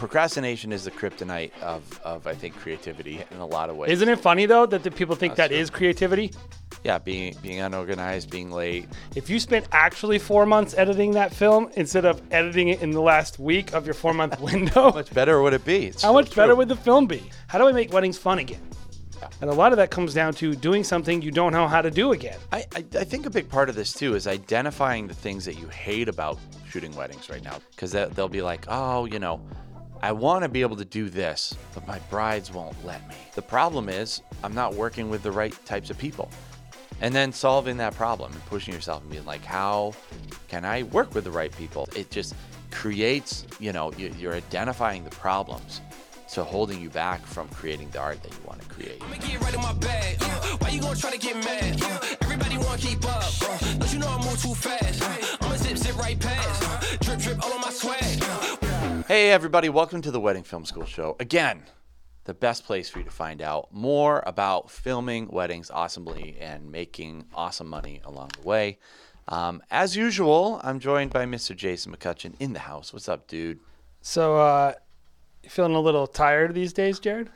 procrastination is the kryptonite of, of I think creativity in a lot of ways. Isn't it funny though that the people think That's that true. is creativity? Yeah, being being unorganized, being late. If you spent actually four months editing that film instead of editing it in the last week of your four month window, Much better would it be? It's how much better would the film be? How do I make weddings fun again? And a lot of that comes down to doing something you don't know how to do again. I, I, I think a big part of this too is identifying the things that you hate about shooting weddings right now. Because they'll be like, oh, you know, I want to be able to do this, but my brides won't let me. The problem is, I'm not working with the right types of people. And then solving that problem and pushing yourself and being like, how can I work with the right people? It just creates, you know, you- you're identifying the problems. So holding you back from creating the art that you want to create. I'ma get right in my bag. Why you gonna try to get mad? Everybody wanna keep up. Don't you know I move too fast? I'ma zip zip right past. Drip drip all on my swag. Hey, everybody, welcome to the Wedding Film School Show. Again, the best place for you to find out more about filming weddings awesomely and making awesome money along the way. Um, as usual, I'm joined by Mr. Jason McCutcheon in the house. What's up, dude? So, uh, you feeling a little tired these days, Jared?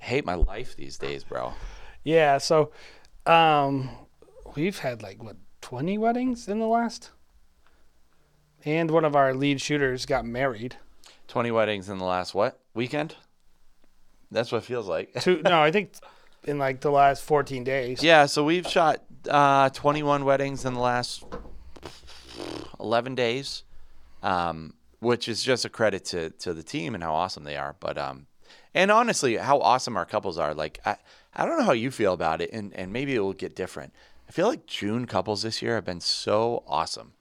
I hate my life these days, bro. Yeah. So, um, we've had like what twenty weddings in the last, and one of our lead shooters got married. 20 weddings in the last what? Weekend? That's what it feels like. Two, no, I think in like the last fourteen days. yeah, so we've shot uh, 21 weddings in the last 11 days, um, which is just a credit to, to the team and how awesome they are. But um, and honestly, how awesome our couples are. Like I, I don't know how you feel about it, and, and maybe it will get different. I feel like June couples this year have been so awesome,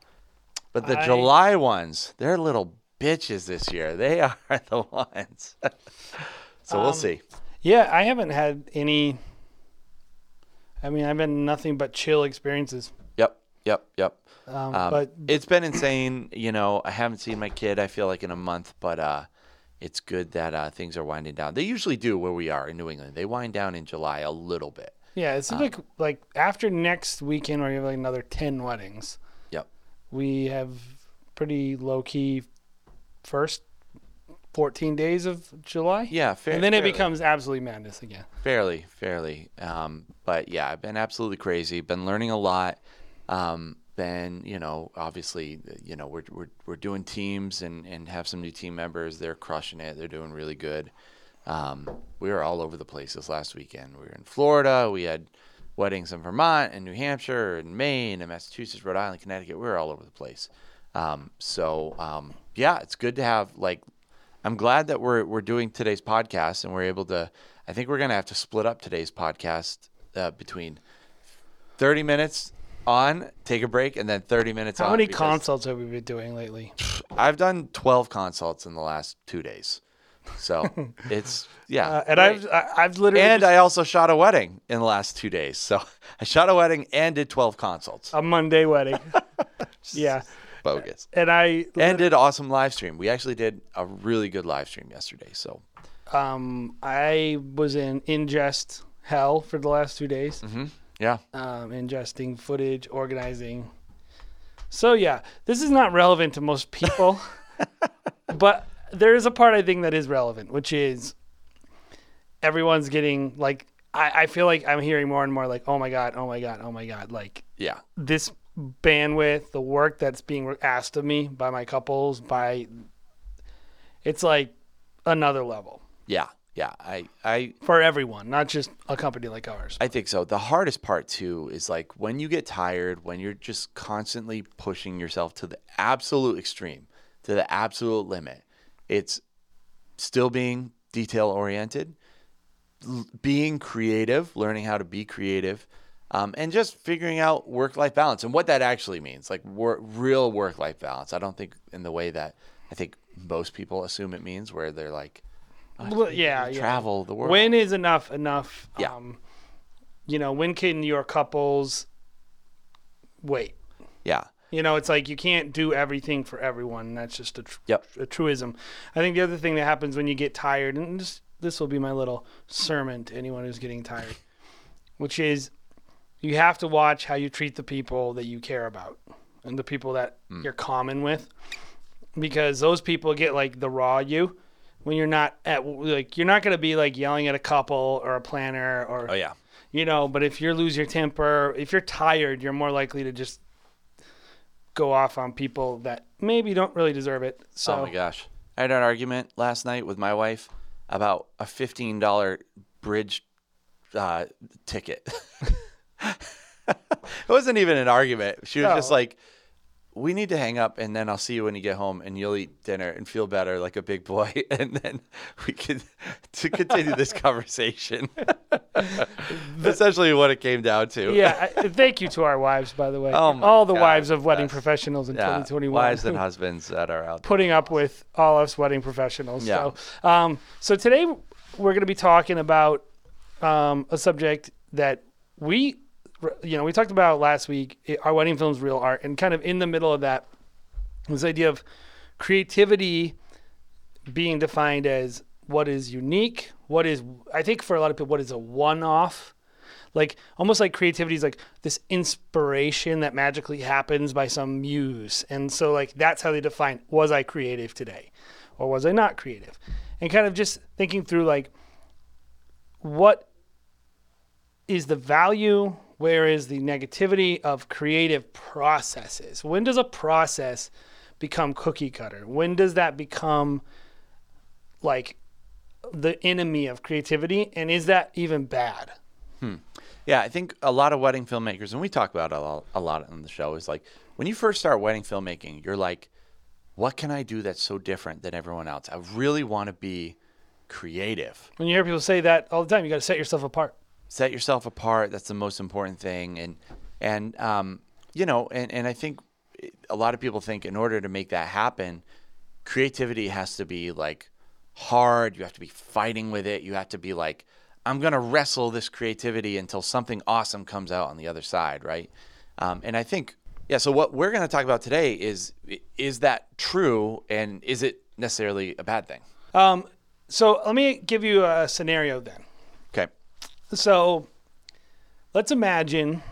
but the I- July ones, they're little bitches this year. They are the ones. so we'll Um, see. Yeah, I haven't had any. I mean, I've been nothing but chill experiences. Yep, yep, yep. Um, Um, but it's been insane. You know, I haven't seen my kid. I feel like in a month, but uh, it's good that uh, things are winding down. They usually do where we are in New England. They wind down in July a little bit. yeah, it's like like after next weekend, where we have like another ten weddings. We have pretty low key first fourteen days of July. Yeah, fair, and then it becomes absolutely madness again. fairly, fairly. Um, but yeah, I've been absolutely crazy. Been learning a lot. Um, been, you know, obviously, you know, we're we're we're doing teams and and have some new team members. They're crushing it. They're doing really good. Um, we were all over the place this last weekend. We were in Florida. We had weddings in Vermont and New Hampshire and Maine and Massachusetts, Rhode Island, Connecticut. We were all over the place. Um, so um, yeah, it's good to have like. I'm glad that we're we're doing today's podcast and we're able to. I think we're gonna have to split up today's podcast uh, between 30 minutes on, take a break, and then 30 minutes off. How many consults have we been doing lately? I've done 12 consults in the last two days, so it's yeah. Uh, and great. I've I- I've literally and just- I also shot a wedding in the last two days. So I shot a wedding and did 12 consults. a Monday wedding. yeah, Bogus. and I And did awesome live stream. We actually did a really good live stream yesterday. So um I was in ingest hell for the last two days. yeah, um, ingesting footage, organizing. So yeah, this is not relevant to most people, but there is a part I think that is relevant, which is everyone's getting like I, I feel like I'm hearing more and more like, oh my god, oh my god, oh my god, like yeah, this bandwidth, the work that's being asked of me by my couples, by it's like another level yeah, yeah. I I for everyone, not just a company like ours. I think so. The hardest part too is like when you get tired, when you're just constantly pushing yourself to the absolute extreme, to the absolute limit. It's still being detail oriented, l- being creative, learning how to be creative, um, and just figuring out work life balance and what that actually means, like wor- real work life balance. I don't think in the way that I think most people assume it means, where they're like, Well, yeah, yeah. travel the world. When is enough enough? Yeah. Um, you know, when can your couples wait? yeah, You know, it's like you can't do everything for everyone. That's just a, tr- Yep. a truism. I think the other thing that happens when you get tired, and this, this will be my little sermon to anyone who's getting tired, which is you have to watch how you treat the people that you care about and the people that Hmm. you're common with. because those people get like the raw you when you're not at like you're not going to be like yelling at a couple or a planner or Oh yeah. you know but if you lose your temper if you're tired you're more likely to just go off on people that maybe don't really deserve it so Oh my gosh. I had an argument last night with my wife about a fifteen dollar bridge uh, ticket. it wasn't even an argument. She was just like, "We need to hang up, and then I'll see you when you get home, and you'll eat dinner and feel better like a big boy, and then we can to continue this conversation." Essentially, what it came down to. yeah I, thank you to our wives by the way Oh my all the God, wives of wedding yes. professionals in yeah. 2021 Wives and husbands that are out. there. putting up with all of us wedding professionals. Yeah. So, um, so today we're going to be talking about um, a subject that we, you know, we talked about last week. Our wedding film's real art, and kind of in the middle of that, this idea of creativity being defined as what is unique, what is, I think for a lot of people, what is a one-off. Like almost like creativity is like this inspiration that magically happens by some muse. And so like that's how they define was I creative today or was I not creative? And kind of just thinking through like what is the value, where is the negativity of creative processes? When does a process become cookie cutter? When does that become like the enemy of creativity and is that even bad? Hmm. Yeah, I think a lot of wedding filmmakers, and we talk about it a lot, a lot on the show, is like when you first start wedding filmmaking, you're like, what can I do that's so different than everyone else? I really want to be creative. When you hear people say that all the time, you got to set yourself apart. Set yourself apart. That's the most important thing. And, and, um, you know, and, and I think a lot of people think in order to make that happen, creativity has to be like hard. You have to be fighting with it. You have to be like, I'm to wrestle this creativity until something awesome comes out on the other side, right? Um, and I think, yeah, so what we're going to talk about today is is that true and is it necessarily a bad thing? Um, so let me give you a scenario then. So let's imagine,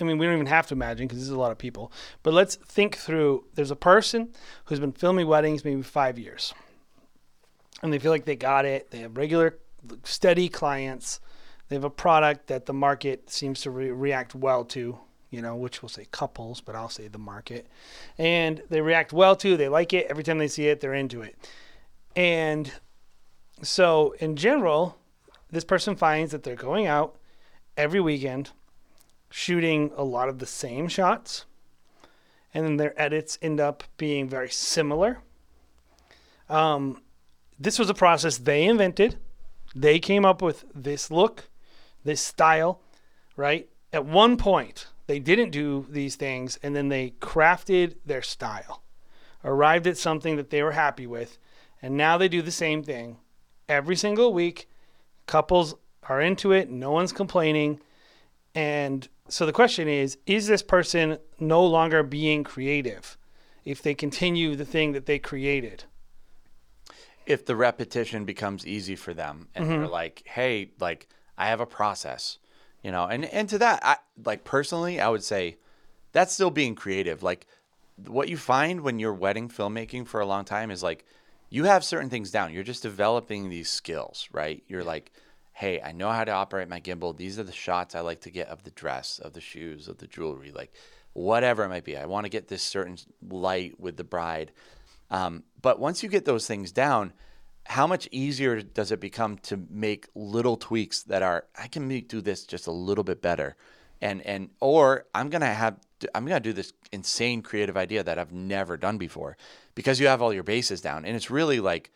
I mean, we don't even have to imagine because this is a lot of people, but let's think through there's a person who's been filming weddings maybe five years. And they feel like they got it. They have regular, steady clients. They have a product that the market seems to re- react well to, you know, which we'll say couples, but I'll say the market. And they react well to, they like it. Every time they see it, they're into it. And so, in general, this person finds that they're going out every weekend shooting a lot of the same shots and then their edits end up being very similar. Um, this was a process they invented. They came up with this look this style right? At one point they didn't do these things and then they crafted their style arrived at something that they were happy with and now they do the same thing every single week couples are into it. No one's complaining. And so the question is is this person no longer being creative if they continue the thing that they created? If the repetition becomes easy for them and mm-hmm. they're like hey like i have a process you know? And and to that i like personally i would say that's still being creative. Like what you find when you're wedding filmmaking for a long time is like you have certain things down. You're just developing these skills right? You're like hey i know how to operate my gimbal. These are the shots i like to get of the dress of the shoes of the jewelry like whatever it might be. I want to get this certain light with the bride. Um, but once you get those things down, how much easier does it become to make little tweaks that are I can make, do this just a little bit better, and and or I'm gonna have I'm gonna do this insane creative idea that I've never done before because you have all your bases down, and it's really like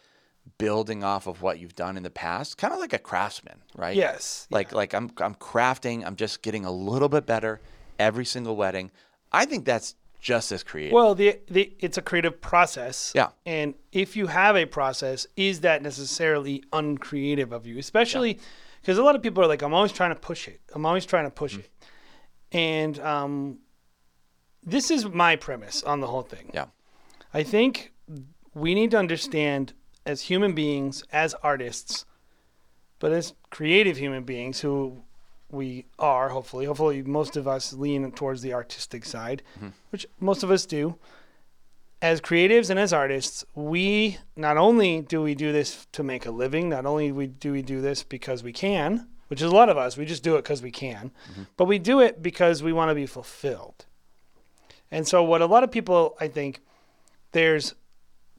building off of what you've done in the past, kind of like a craftsman, right? yes Like like I'm I'm crafting, I'm just getting a little bit better every single wedding. I think that's just as creative. well the, the it's a creative process Yeah. and if you have a process is that necessarily uncreative of you especially because a lot of people are like i'm always trying to push it i'm always trying to push Mm. it and um, this is my premise on the whole thing yeah. I think we need to understand as human beings, as artists, but as creative human beings who we are, hopefully, hopefully most of us lean towards the artistic side, mm-hmm. which most of us do. as creatives and as artists, we not only do we do this to make a living, not only we do we do this because we can, which is a lot of us, we just do it because we can, mm-hmm. but we do it because we want to be fulfilled. And so, what a lot of people, I think, there's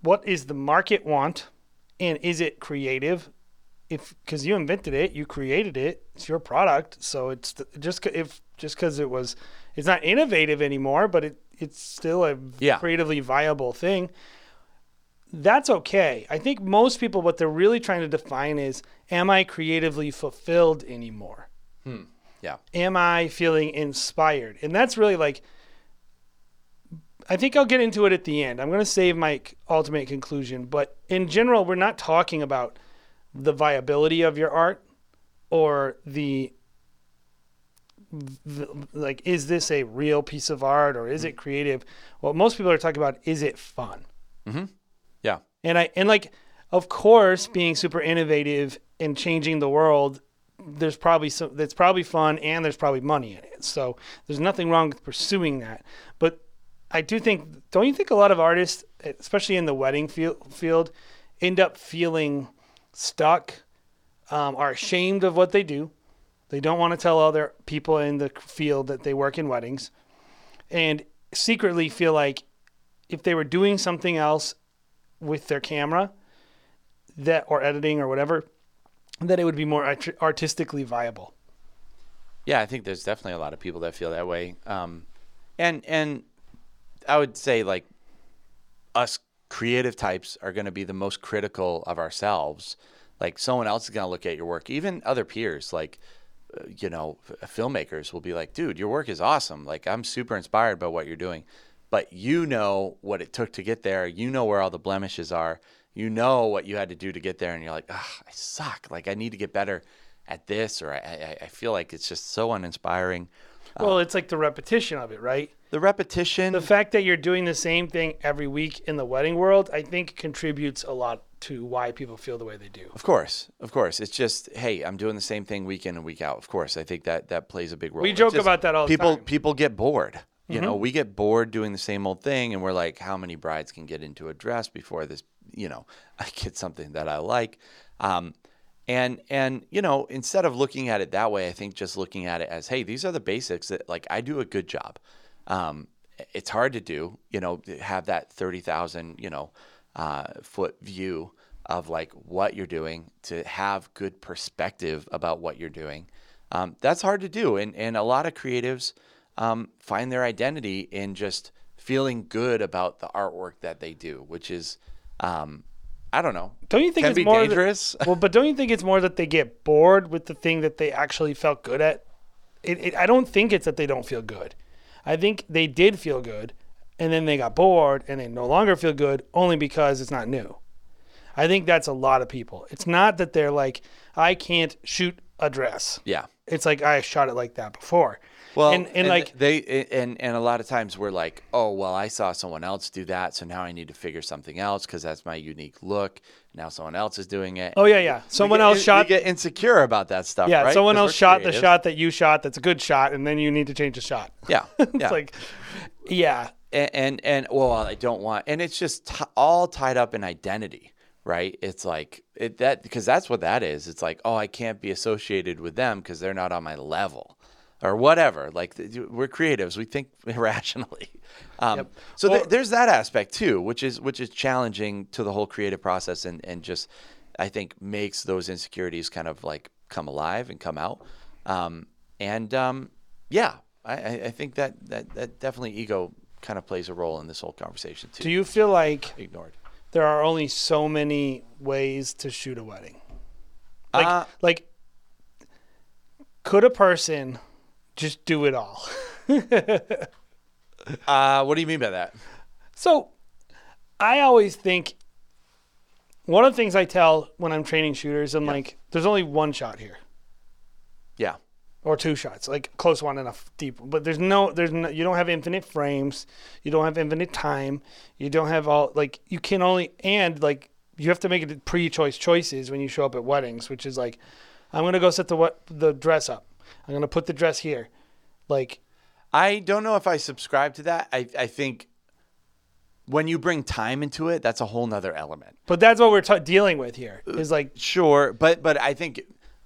what is the market want, and is it creative? If because you invented it, you created it, it's your product. So it's the, just if just because it was, it's not innovative anymore, but it it's still a Yeah. creatively viable thing. That's okay. I think most people, what they're really trying to define is, am I creatively fulfilled anymore? Hmm. Yeah. am I feeling inspired? And that's really like, I think I'll get into it at the end. I'm going to save my ultimate conclusion. But in general, we're not talking about the viability of your art or the, the like, is this a real piece of art or is it creative? What most people are talking about is it fun? Mhm. Yeah. And I and like of course being super innovative and changing the world there's probably some that's probably fun and there's probably money in it. So there's nothing wrong with pursuing that. I do think don't you think a lot of artists especially in the wedding field, field end up feeling stuck um, are ashamed of what they do. They don't want to tell other people in the field that they work in weddings and secretly feel like if they were doing something else with their camera that or editing or whatever that it would be more art- artistically viable Yeah, I think there's definitely a lot of people that feel that way. Um, and and I would say like us creative types are going to be the most critical of ourselves. Like someone else is going to look at your work, even other peers, like uh, you know, f- filmmakers will be like, "Dude, your work is awesome. Like I'm super inspired by what you're doing." But you know what it took to get there. You know where all the blemishes are. You know what you had to do to get there, and you're like, "Ah, I suck. Like I need to get better at this, or I, I, I feel like it's just so uninspiring." Well it's like the repetition of it right The repetition. the fact that you're doing the same thing every week in the wedding world i think contributes a lot to why people feel the way they do Of course, of course. It's just, hey, I'm doing the same thing week in and week out. Of course, I think that that plays a big role. We joke just about that all the people, time. Mm-hmm. People get bored. You know, we get bored doing the same old thing, and we're like, how many brides can get into a dress before this? You know, I get something that I like. Um, and and you know, instead of looking at it that way, I think just looking at it as, hey, these are the basics that like I do a good job. Um, it's hard to do, you know, have that thirty thousand, you know, uh, foot view of like what you're doing to have good perspective about what you're doing. Um, that's hard to do, and and a lot of creatives um, find their identity in just feeling good about the artwork that they do, which is, um, I don't know, don't you think can it's more that- dangerous. well but don't you think it's more that they get bored with the thing that they actually felt good at? It, it, i don't think it's that they don't feel good. I think they did feel good and then they got bored and they no longer feel good only because it's not new. I think that's a lot of people. It's not that they're like i can't shoot a dress. Yeah. it's like i shot it like that before Well, and, and, like they and and a lot of times we're like, oh well, I saw someone else do that, so now I need to figure something else because that's my unique look. Now someone else is doing it. oh yeah yeah someone get- else shot get insecure about that stuff. yeah right? someone else shot the shot that you shot that's a good shot and then you need to change the shot Yeah, it's yeah. like yeah and and, and well, I don't want, and it's just t- all tied up in identity, right? It's like it that because that's what that is. It's like, oh, I can't be associated with them because they're not on my level, or whatever. Like we're creatives, we think irrationally. Um, So Well- th- there's that aspect too, which is which is challenging to the whole creative process, and and just I think makes those insecurities kind of like come alive and come out. Um, and um, yeah, I, I I think that, that that definitely ego kind of plays a role in this whole conversation too. do you feel like ignored? there are only so many ways to shoot a wedding. Like, Uh, like, could a person just do it all? Uh, what do you mean by that? so, I always think one of the things I tell when I'm training shooters, I'm like, there's only one shot here. Yeah, or two shots, like close one and a deep. But there's no, there's no, you don't have infinite frames, you don't have infinite time, you don't have all like you can only and like you have to make it pre-choice choices when you show up at weddings, which is like, I'm gonna go set the what the dress up, I'm gonna put the dress here, like I don't know if I subscribe to that. I I think when you bring time into it, that's a whole nother element. But that's what we're ta dealing with here. Uh, is like Sure, but but I think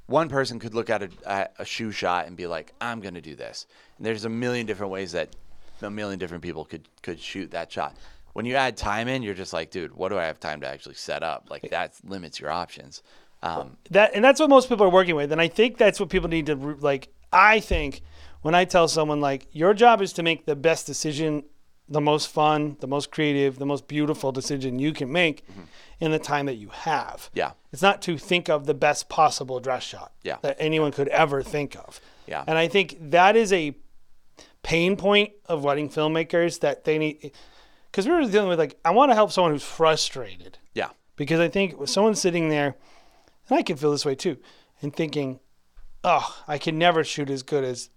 one person could look at a, a shoe shot and be like, "I'm going to do this." And there's a million different ways that a million different people could could shoot that shot. When you add time in, you're just like, "Dude, what do I have time to actually set up?" Like that limits your options. Um, that and that's what most people are working with and i think that's what people need to like i think when i tell someone like your job is to make the best decision the most fun the most creative the most beautiful decision you can make in the time that you have Mm-hmm. Yeah. it's not to think of the best possible dress shot Yeah. that anyone could ever think of Yeah. and i think that is a pain point of wedding filmmakers that they need because we were dealing with like i want to help someone who's frustrated yeah, because I think when someone's sitting there, and I can feel this way too, and thinking, "Oh, I can never shoot as good as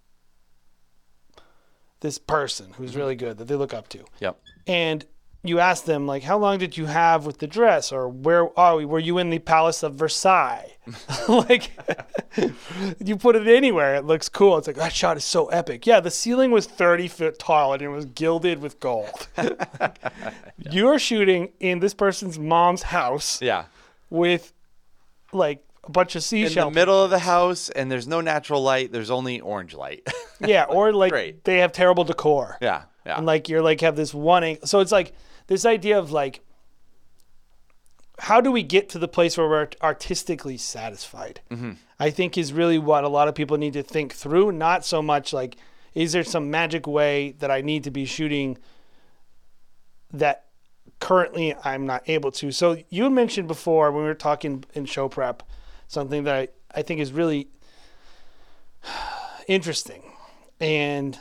this person who's mm-hmm. really good that they look up to," yep, and you ask them like, "How long did you have with the dress?" or "Where oh, were you in the Palace of Versailles?" like, you put it anywhere, it looks cool. It's like that shot is so epic. Yeah, the ceiling was thirty feet tall and it was gilded with gold. You're shooting in this person's mom's house yeah. with like a bunch of seashells In the middle of the house, and there's no natural light. There's only orange light. yeah, or like Great. they have terrible decor. yeah, yeah, And like you're like have this one ang- so it's like this idea of like how do we get to the place where we're artistically satisfied? Mm-hmm. I think is really what a lot of people need to think through. Not so much like, is there some magic way that I need to be shooting that currently I'm not able to? So you mentioned before when we were talking in show prep something that I, I think is really interesting. And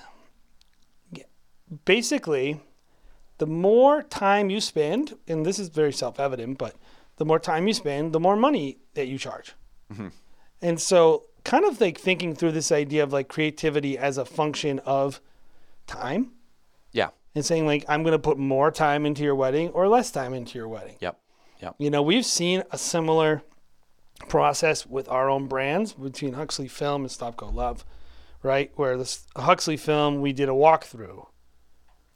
basically, the more time you spend, and this is very self evident, but the more time you spend, the more money that you charge. Mm-hmm. And so, kind of like thinking through this idea of like creativity as a function of time and saying, like, I'm going to put more time into your wedding or less time into your wedding. yep, yep, You know, we've seen a similar process with our own brands between Huxley Film and Stop Go Love, right? Where this Huxley Film, we did a walkthrough.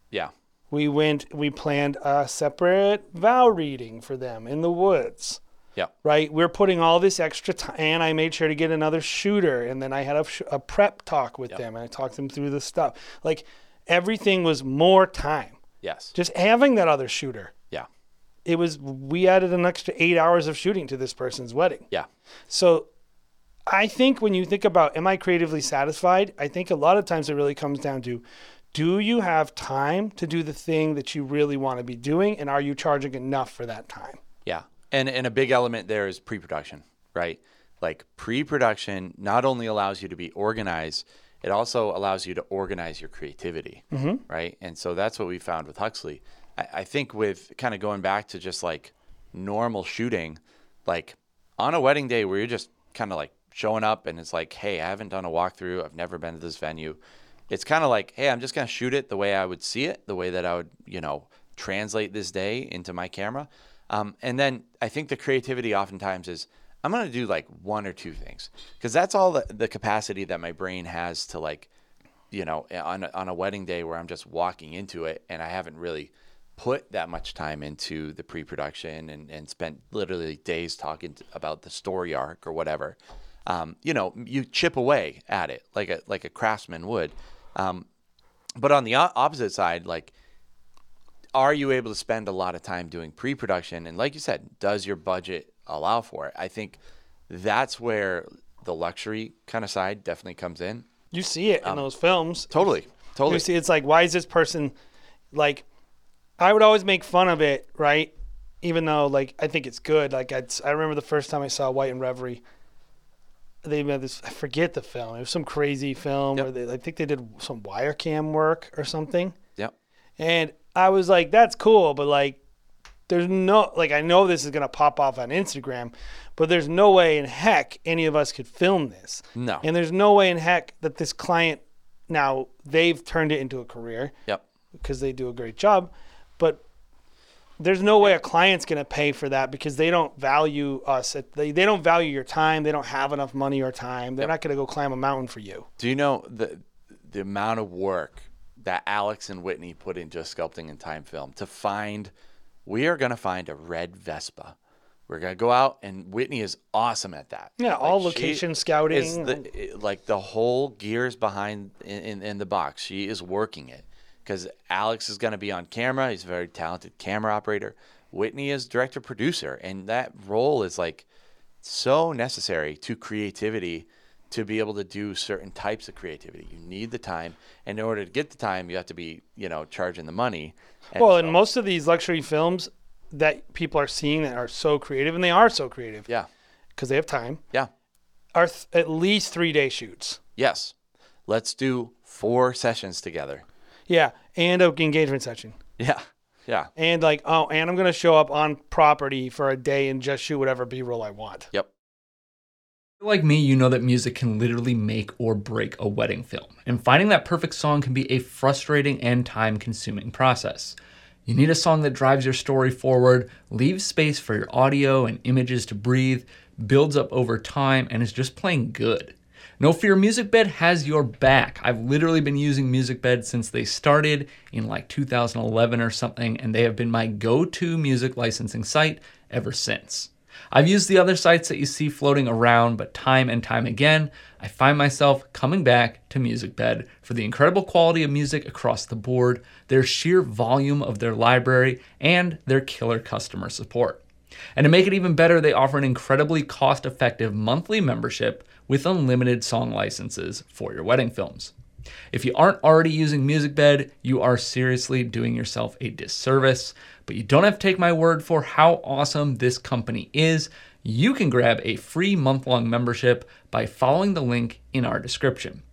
yeah, We went, we planned a separate vow reading for them in the woods, yep, right? We're putting all this extra time, and I made sure to get another shooter, and then I had a, sh- a prep talk with them, and I talked them through the stuff. Like everything was more time. yes, Just having that other shooter, yeah, it was, we added an extra eight hours of shooting to this person's wedding. yeah, So I think when you think about am I creatively satisfied, I think a lot of times it really comes down to do you have time to do the thing that you really want to be doing and are you charging enough for that time? Yeah. And and a big element there is pre-production, right? Like pre-production not only allows you to be organized, it also allows you to organize your creativity, right? And so that's what we found with Huxley. I, I think with kind of going back to just like normal shooting, like on a wedding day where you're just kind of like showing up and it's like, hey, I haven't done a walkthrough, I've never been to this venue. It's kind of like, hey, I'm just gonna shoot it the way I would see it, the way that I would, you know, translate this day into my camera. Um, and then I think the creativity oftentimes is I'm gonna do like one or two things because that's all the, the capacity that my brain has to like, you know, on a, on a wedding day where I'm just walking into it and I haven't really put that much time into the pre-production and, and spent literally days talking to, about the story arc or whatever. Um, you know, you chip away at it like a like a craftsman would. Um, but on the o- opposite side, like are you able to spend a lot of time doing pre-production and like you said does your budget allow for it i think that's where the luxury kind of side definitely comes in You see it in um, those films. totally totally You see it's like why is this person like I would always make fun of it, right? Even though like I think it's good. Like I'd, I remember the first time I saw White in Revery they made this I forget the film. It was some crazy film Yep. where they I think they did some wire cam work or something. yep And I was like, that's cool, but like, there's no, like, I know this is going to pop off on Instagram, but there's no way in heck any of us could film this. No. And there's no way in heck that this client, now they've turned it into a career yep because they do a great job, but there's no way a client's going to pay for that because they don't value us. At, they, they don't value your time. They don't have enough money or time. They're not going to go climb a mountain for you. do you know the the amount of work that Alex and Whitney put in just sculpting and time film to find. We are gonna find a red Vespa. We're gonna go out, and Whitney is awesome at that. Yeah, Like, all location is scouting. the, like the whole gears behind in, in, in the box. She is working it because Alex is going to be on camera. He's a very talented camera operator. Whitney is director producer, and that role is like so necessary to creativity to be able to do certain types of creativity. You need the time, and in order to get the time, you have to be you know charging the money. And well, so- and most of these luxury films that people are seeing that are so creative, and they are so creative yeah, because they have time, yeah, are th- at least three day shoots. yes. Let's do four sessions together. Yeah, and a engagement session. Yeah, yeah, And like, oh, and I'm gonna show up on property for a day and just shoot whatever B roll I want. yep. Like me, you know that music can literally make or break a wedding film, and finding that perfect song can be a frustrating and time consuming process. You need a song that drives your story forward, leaves space for your audio and images to breathe, builds up over time, and is just plain good. No Fear MusicBed has your back. I've literally been using MusicBed since they started in like 2011 or something, and they have been my go to music licensing site ever since. I've used the other sites that you see floating around, but time and time again, I find myself coming back to MusicBed for the incredible quality of music across the board, their sheer volume of their library, and their killer customer support. And to make it even better, they offer an incredibly cost effective monthly membership with unlimited song licenses for your wedding films. If you aren't already using MusicBed, you are seriously doing yourself a disservice. But you don't have to take my word for how awesome this company is. You can grab a free month long membership by following the link in our description.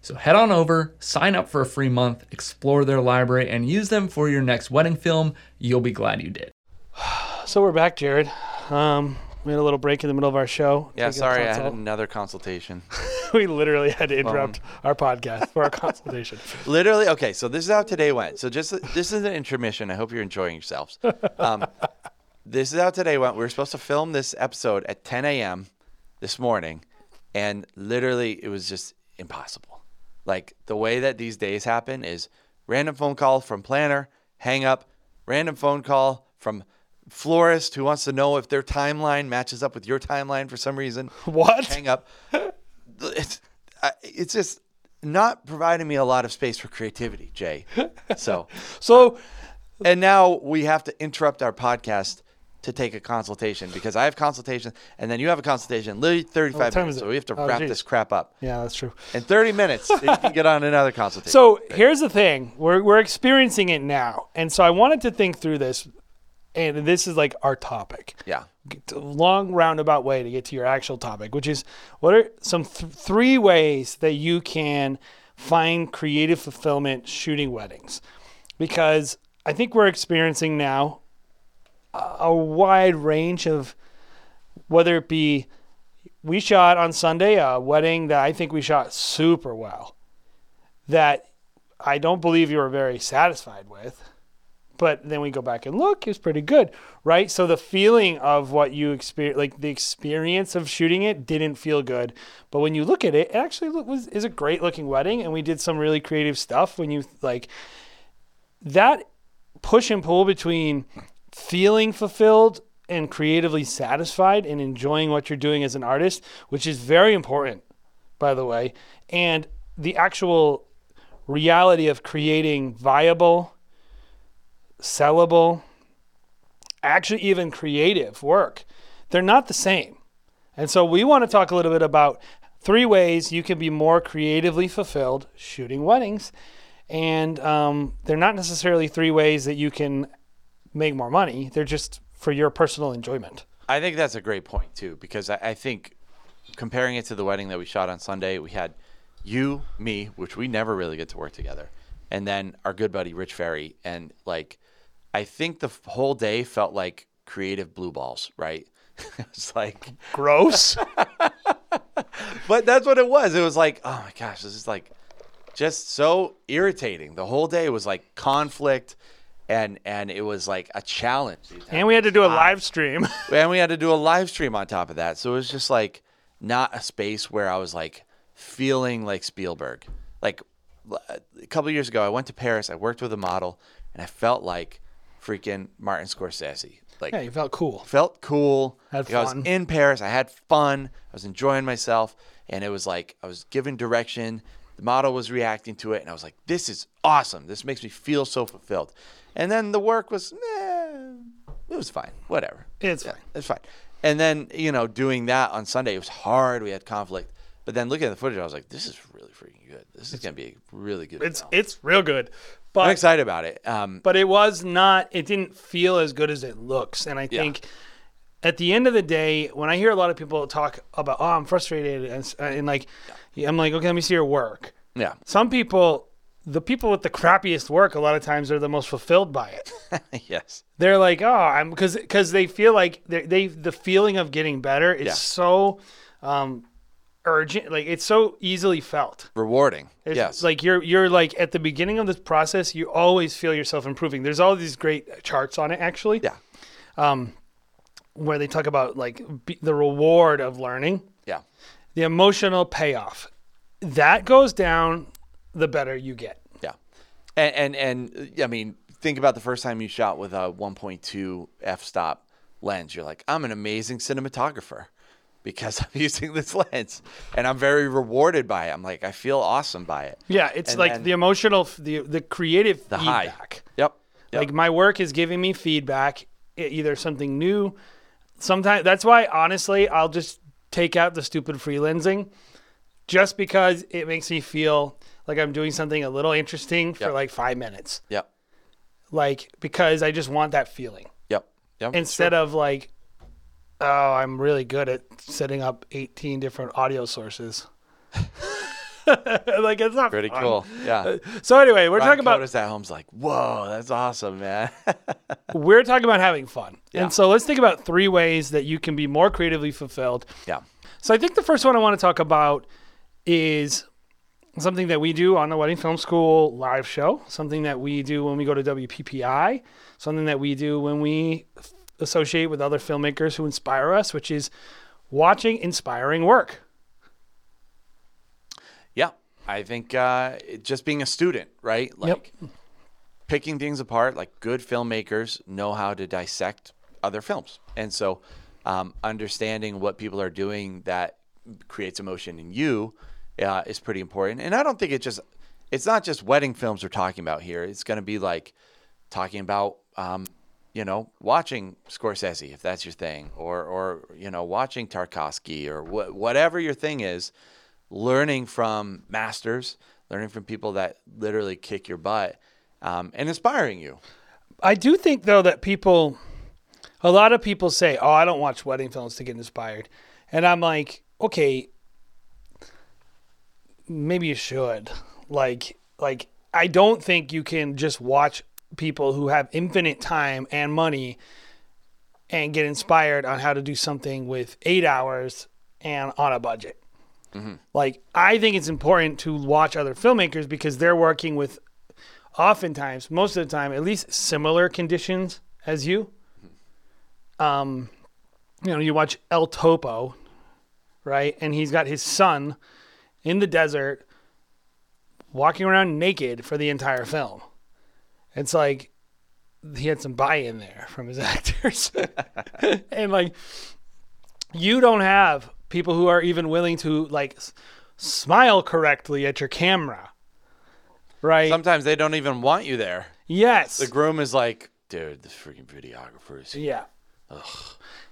So head on over, sign up for a free month, explore their library, and use them for your next wedding film. You'll be glad you did. So we're back, Jared. Um, we had a little break in the middle of our show. Yeah, sorry, I had another consultation. we literally had to interrupt our podcast for our consultation. Literally, okay. So this is how today went. So just this is an intermission. I hope you're enjoying yourselves. Um, this is how today went. We were supposed to film this episode at 10 a.m. this morning, and literally, it was just impossible. Like the way that these days happen is random phone call from planner, hang up, random phone call from florist who wants to know if their timeline matches up with your timeline for some reason What? hang up. It's it's just not providing me a lot of space for creativity, Jay. So, So and now we have to interrupt our podcast to take a consultation because I have consultation and then you have a consultation literally 35 time minutes. So we have to Oh, wrap geez. this crap up. yeah, that's true. In 30 minutes, you can get on another consultation. So here's the thing: we're we're experiencing it now, and so I wanted to think through this, and this is like our topic. yeah. It's a long roundabout way to get to your actual topic, which is what are some th- three ways that you can find creative fulfillment shooting weddings? Because I think we're experiencing now a, a wide range of whether it be we shot on Sunday a wedding that I think we shot super well that I don't believe you were very satisfied with but then we go back and look, it was pretty good, right? So the feeling of what you experience, like the experience of shooting it, didn't feel good. But when you look at it, it actually was is a great looking wedding, and we did some really creative stuff. When you like that push and pull between feeling fulfilled and creatively satisfied and enjoying what you're doing as an artist, which is very important, by the way, and the actual reality of creating viable sellable, actually even creative work. They're not the same. And so we want to talk a little bit about three ways you can be more creatively fulfilled shooting weddings. And um, they're not necessarily three ways that you can make more money. They're just for your personal enjoyment. I think that's a great point too, because I, I think comparing it to the wedding that we shot on Sunday, we had you, me, which we never really get to work together, and then our good buddy Rich Ferry, and like, I think the whole day felt like creative blue balls, right? it's like, Gross. but that's what it was. It was like, oh my gosh, this is like just so irritating. The whole day was like conflict. And, and it was like a challenge. and we had to do a live stream. and we had to do a live stream on top of that. So it was just like not a space where I was like feeling like Spielberg. Like a couple of years ago, I went to Paris. I worked with a model, and I felt like freaking Martin Scorsese. Like Yeah, you felt cool. felt cool. Had Like, I was in Paris. I had fun. I was enjoying myself, and it was like I was given direction. The model was reacting to it, and I was like, "This is awesome. This makes me feel so fulfilled." And then the work was, eh, it was fine. Whatever. It's Yeah, fine. It's fine. And then you know, doing that on Sunday, it was hard. We had conflict. But then looking at the footage, I was like, "This is really freaking good. This is gonna be a really good." It's film." it's real good. I'm excited about it. Um, but it was not it didn't feel as good as it looks and i Yeah. think at the end of the day when i hear a lot of people talk about oh i'm frustrated and, and like i'm like okay let me see your work yeah, some people the people with the crappiest work a lot of times are the most fulfilled by it yes, they're like oh i'm because because they feel like they they the feeling of getting better is Yeah. so um urgent like it's so easily felt rewarding. it's yes, like you're you're like at the beginning of this process, you always feel yourself improving. There's all these great charts on it actually, yeah, Um where they talk about like be, the reward of learning, yeah, the emotional payoff. That goes down the better you get. yeah. And and and I mean, think about the first time you shot with a 1.2 f-stop lens. You're like, I'm an amazing cinematographer because I'm using this lens, and I'm very rewarded by it. I'm like, I feel awesome by it. Yeah, it's And like then- the emotional, the the creative The high. feedback. Yep. yep. Like my work is giving me feedback, either something new. Sometimes that's why, honestly, I'll just take out the stupid freelensing, just because it makes me feel like I'm doing something a little interesting for Yep. like five minutes. yep. Like because I just want that feeling Yep. Yep. instead of like, oh, I'm really good at setting up 18 different audio sources. like it's not pretty fun. cool. Yeah. Uh, so anyway, we're Ryan talking about Cotis at home's like, whoa, that's awesome, man. we're talking about having fun. Yeah. And so let's think about three ways that you can be more creatively fulfilled. yeah. So I think the first one I want to talk about is something that we do on the Wedding Film School live show, something that we do when we go to WPPI, something that we do when we f- associate with other filmmakers who inspire us, which is watching inspiring work. Yeah, I think uh, just being a student, right? Like picking things apart. Like good filmmakers know how to dissect other films, and so um, understanding what people are doing that creates emotion in you uh, is pretty important. And I don't think it just it's not just wedding films we're talking about here. It's going to be like talking about. Um, you know, watching Scorsese if that's your thing, or or you know, watching Tarkovsky or wh- whatever your thing is, learning from masters, learning from people that literally kick your butt, um, and inspiring you. I do think though that people, a lot of people say, "Oh, I don't watch wedding films to get inspired," and I'm like, okay, maybe you should. Like, like I don't think you can just watch people who have infinite time and money and get inspired on how to do something with eight hours and on a budget. Like, I think it's important to watch other filmmakers because they're working with oftentimes, most of the time, at least similar conditions as you. Um, you know, you watch El Topo, right? And he's got his son in the desert walking around naked for the entire film. It's like he had some buy-in there from his actors. and like you don't have people who are even willing to like s- smile correctly at your camera. Right? Sometimes they don't even want you there. yes. The groom is like, dude, the freaking videographer is. Yeah.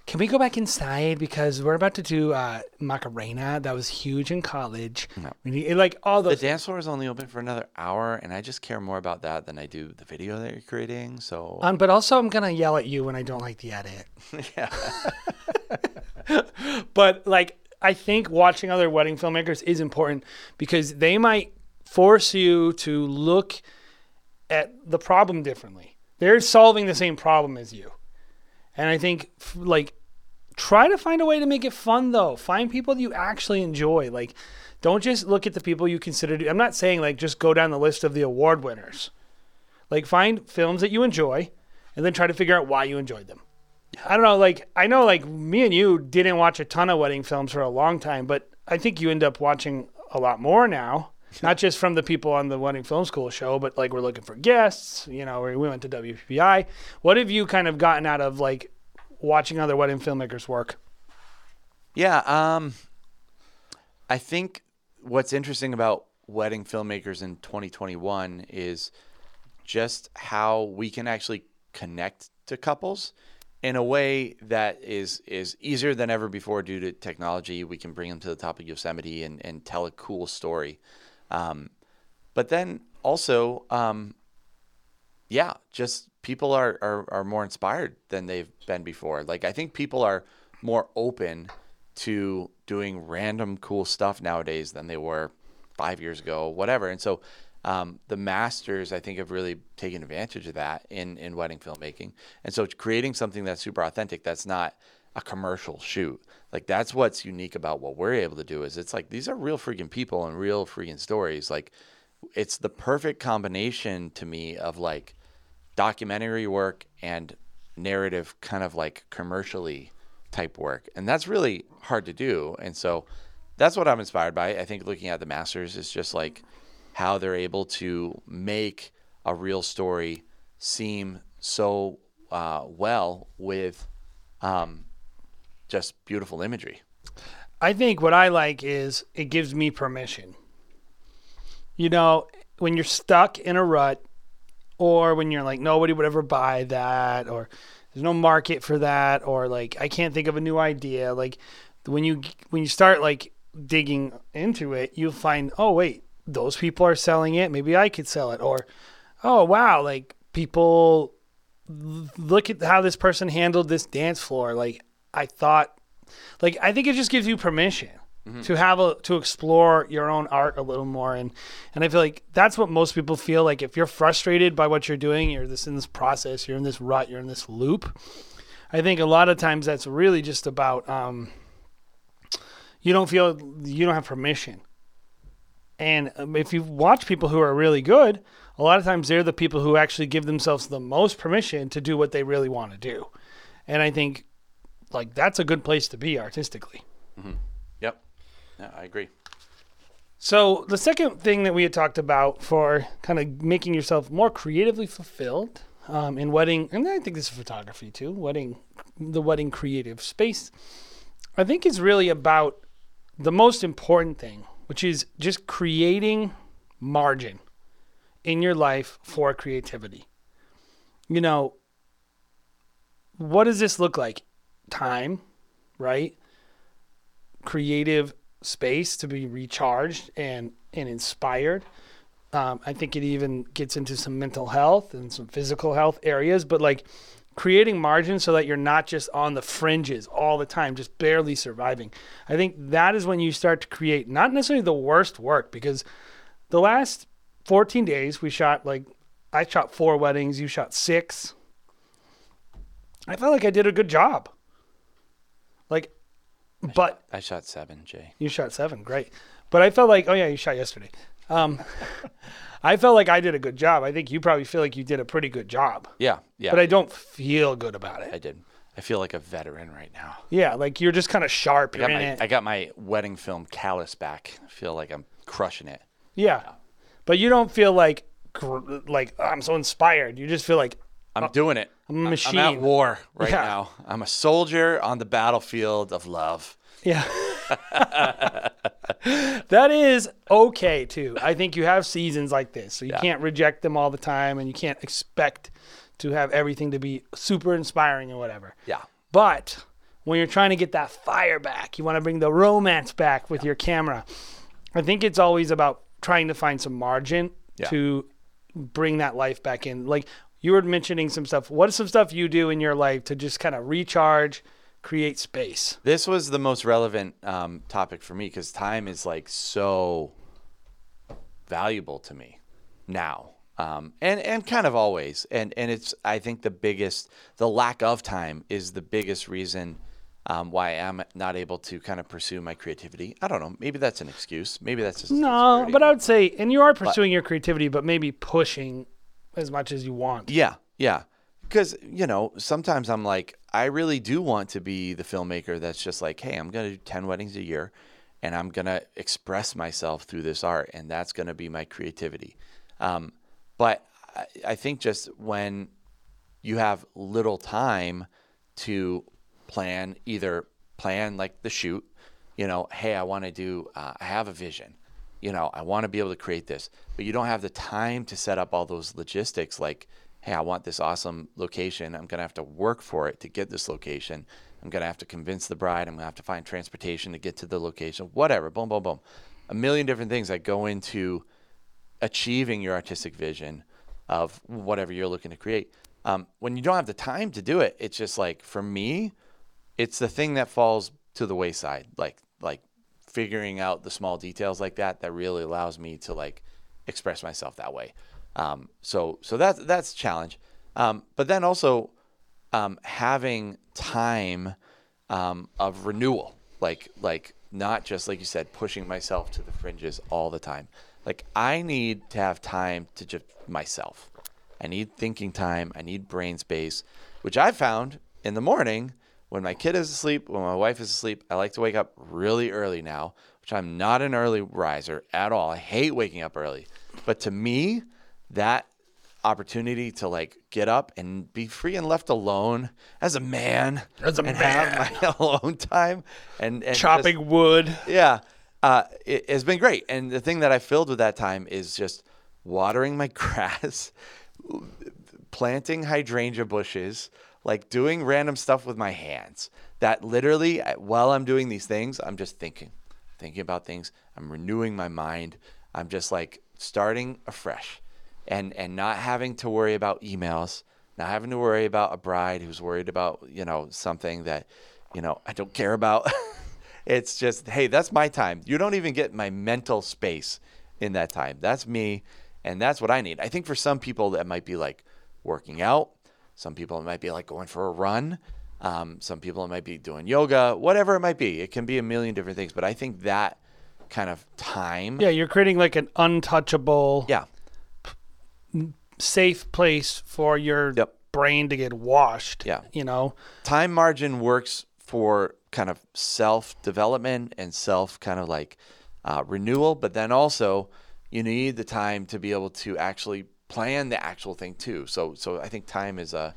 Can we go back inside because we're about to do uh, Macarena? That was huge in college. We need like all The dance floor is only open for another hour, and I just care more about that than I do the video that you're creating. So Um, but also, I'm gonna yell at you when I don't like the edit. yeah, But like, I think watching other wedding filmmakers is important because they might force you to look at the problem differently. They're solving the same problem as you, and I think like try to find a way to make it fun though. Find people that you actually enjoy. Like, don't just look at the people you consider. To, I'm not saying like just go down the list of the award winners. Like, find films that you enjoy, and then try to figure out why you enjoyed them. I don't know. Like, I know, like me and you didn't watch a ton of wedding films for a long time, but I think you end up watching a lot more now. not just from the people on the Wedding Film School show, but like we're looking for guests. You know, we went to WPPI. What have you kind of gotten out of like watching other wedding filmmakers work? Yeah, um, I think what's interesting about wedding filmmakers in 2021 is just how we can actually connect to couples in a way that is is easier than ever before due to technology. We can bring them to the top of Yosemite and, and tell a cool story. Um, but then also, um, yeah, just people are, are, are more inspired than they've been before. Like, I think people are more open to doing random cool stuff nowadays than they were five years ago, whatever. And so, um, the masters, I think, have really taken advantage of that in, in wedding filmmaking. And so, creating something that's super authentic, that's not a commercial shoot. Like that's what's unique about what we're able to do is it's like these are real freaking people and real freaking stories. Like it's the perfect combination to me of like documentary work and narrative kind of like commercially type work. And that's really hard to do. And so that's what I'm inspired by. I think looking at the masters is just like how they're able to make a real story seem so uh, well with um, just beautiful imagery. I think what I like is it gives me permission. You know, when you're stuck in a rut, or when you're like nobody would ever buy that, or there's no market for that, or like I can't think of a new idea. Like when you when you start like digging into it, you'll find oh wait, those people are selling it. Maybe I could sell it, or oh wow, like people look at how this person handled this dance floor. Like I thought, like I think it just gives you permission to have a to explore your own art a little more, and and I feel like that's what most people feel like. If you're frustrated by what you're doing, you're this in this process, you're in this rut, you're in this loop. I think a lot of times that's really just about um, you don't feel you don't have permission. And um, if you watch people who are really good, a lot of times they're the people who actually give themselves the most permission to do what they really want to do. And I think like that's a good place to be artistically. Yep. Yeah, I agree. So the second thing that we had talked about for kind of making yourself more creatively fulfilled um, in wedding, and I think this is photography too, wedding, the wedding creative space, I think is really about the most important thing, which is just creating margin in your life for creativity. You know, what does this look like? Time, right? Creative space to be recharged and and inspired. Um, I think it even gets into some mental health and some physical health areas, but like creating margin so that you're not just on the fringes all the time, just barely surviving. I think that is when you start to create not necessarily the worst work because the last 14 days we shot like I shot four weddings, you shot six. I felt like I did a good job. But I shot seven, Jay. you shot seven, great. But I felt like, oh yeah, you shot yesterday. Um, I felt like I did a good job. I think you probably feel like you did a pretty good job, Yeah, yeah. but I don't feel good about it. I did. I feel like a veteran right now. Yeah, like you're just kind of sharp. I got my. I got my wedding film callus back. I feel like I'm crushing it. yeah, but you don't feel like like I'm so inspired. You just feel like I'm doing it. I'm a I'm at war right Yeah. now. I'm a soldier on the battlefield of love. Yeah. that is okay too. I think you have seasons like this, so you Yeah. can't reject them all the time, and you can't expect to have everything to be super inspiring and whatever. Yeah. But when you're trying to get that fire back, you want to bring the romance back with your camera. I think it's always about trying to find some margin Yeah. to bring that life back in. Like you were mentioning some stuff. What is some stuff you do in your life to just kind of recharge, create space? This was the most relevant um, topic for me because time is like so valuable to me now, um, and and kind of always. And and it's I think the biggest the lack of time is the biggest reason um, why I'm not able to kind of pursue my creativity. I don't know. Maybe that's an excuse. Maybe that's just No, but I would say, and you are pursuing your creativity, but maybe pushing as much as you want. Yeah, yeah. Because, you know, sometimes I'm like, I really do want to be the filmmaker that's just like, hey, I'm to do 10 weddings a year and I'm gonna express myself through this art, and that's gonna be my creativity. Um, but I, I think just when you have little time to plan either plan like the shoot you know hey i want to do uh, i have a vision you know i want to be able to create this. But you don't have the time to set up all those logistics like hey i want this awesome location. I'm going to have to work for it to get this location. I'm going to have to convince the bride. I'm going to have to find transportation to get to the location. Whatever. Boom boom boom. A million different things that go into achieving your artistic vision of whatever you're looking to create. Um, when you don't have the time to do it, it's just like for me, it's the thing that falls to the wayside. Like like figuring out the small details like that that really allows me to like express myself that way. Um, so so that's that's challenge. Um, but then also um, having time um, of renewal, like like not just like you said, pushing myself to the fringes all the time. Like I need to have time to just myself. I need thinking time. I need brain space, which I found in the morning when my kid is asleep, when my wife is asleep. I like to wake up really early now, which I'm not an early riser at all. I hate waking up early. But to me, that opportunity to like get up and be free and left alone as a man As a and man. have my alone time and, and just- Chopping wood. yeah, uh, it has been great. And the thing that I filled with that time is just watering my grass, planting hydrangea bushes, like doing random stuff with my hands. That literally, while I'm doing these things, I'm just thinking, thinking about things. I'm renewing my mind. I'm just like starting afresh, and and not having to worry about emails. Not having to worry about a bride who's worried about you know something that you know I don't care about. It's just, hey, that's my time. You don't even get my mental space in that time. That's me, and that's what I need. I think for some people that might be like working out. Some people it might be like going for a run. Um, some people it might be doing yoga. Whatever it might be, it can be a million different things. But I think that kind of time, Yeah, you're creating like an untouchable, yeah, safe place for your Yep. brain to get washed. Yeah. You know? time margin works for kind of self development and self kind of like uh, renewal, but then also you need the time to be able to actually plan the actual thing too. So, so I think time is a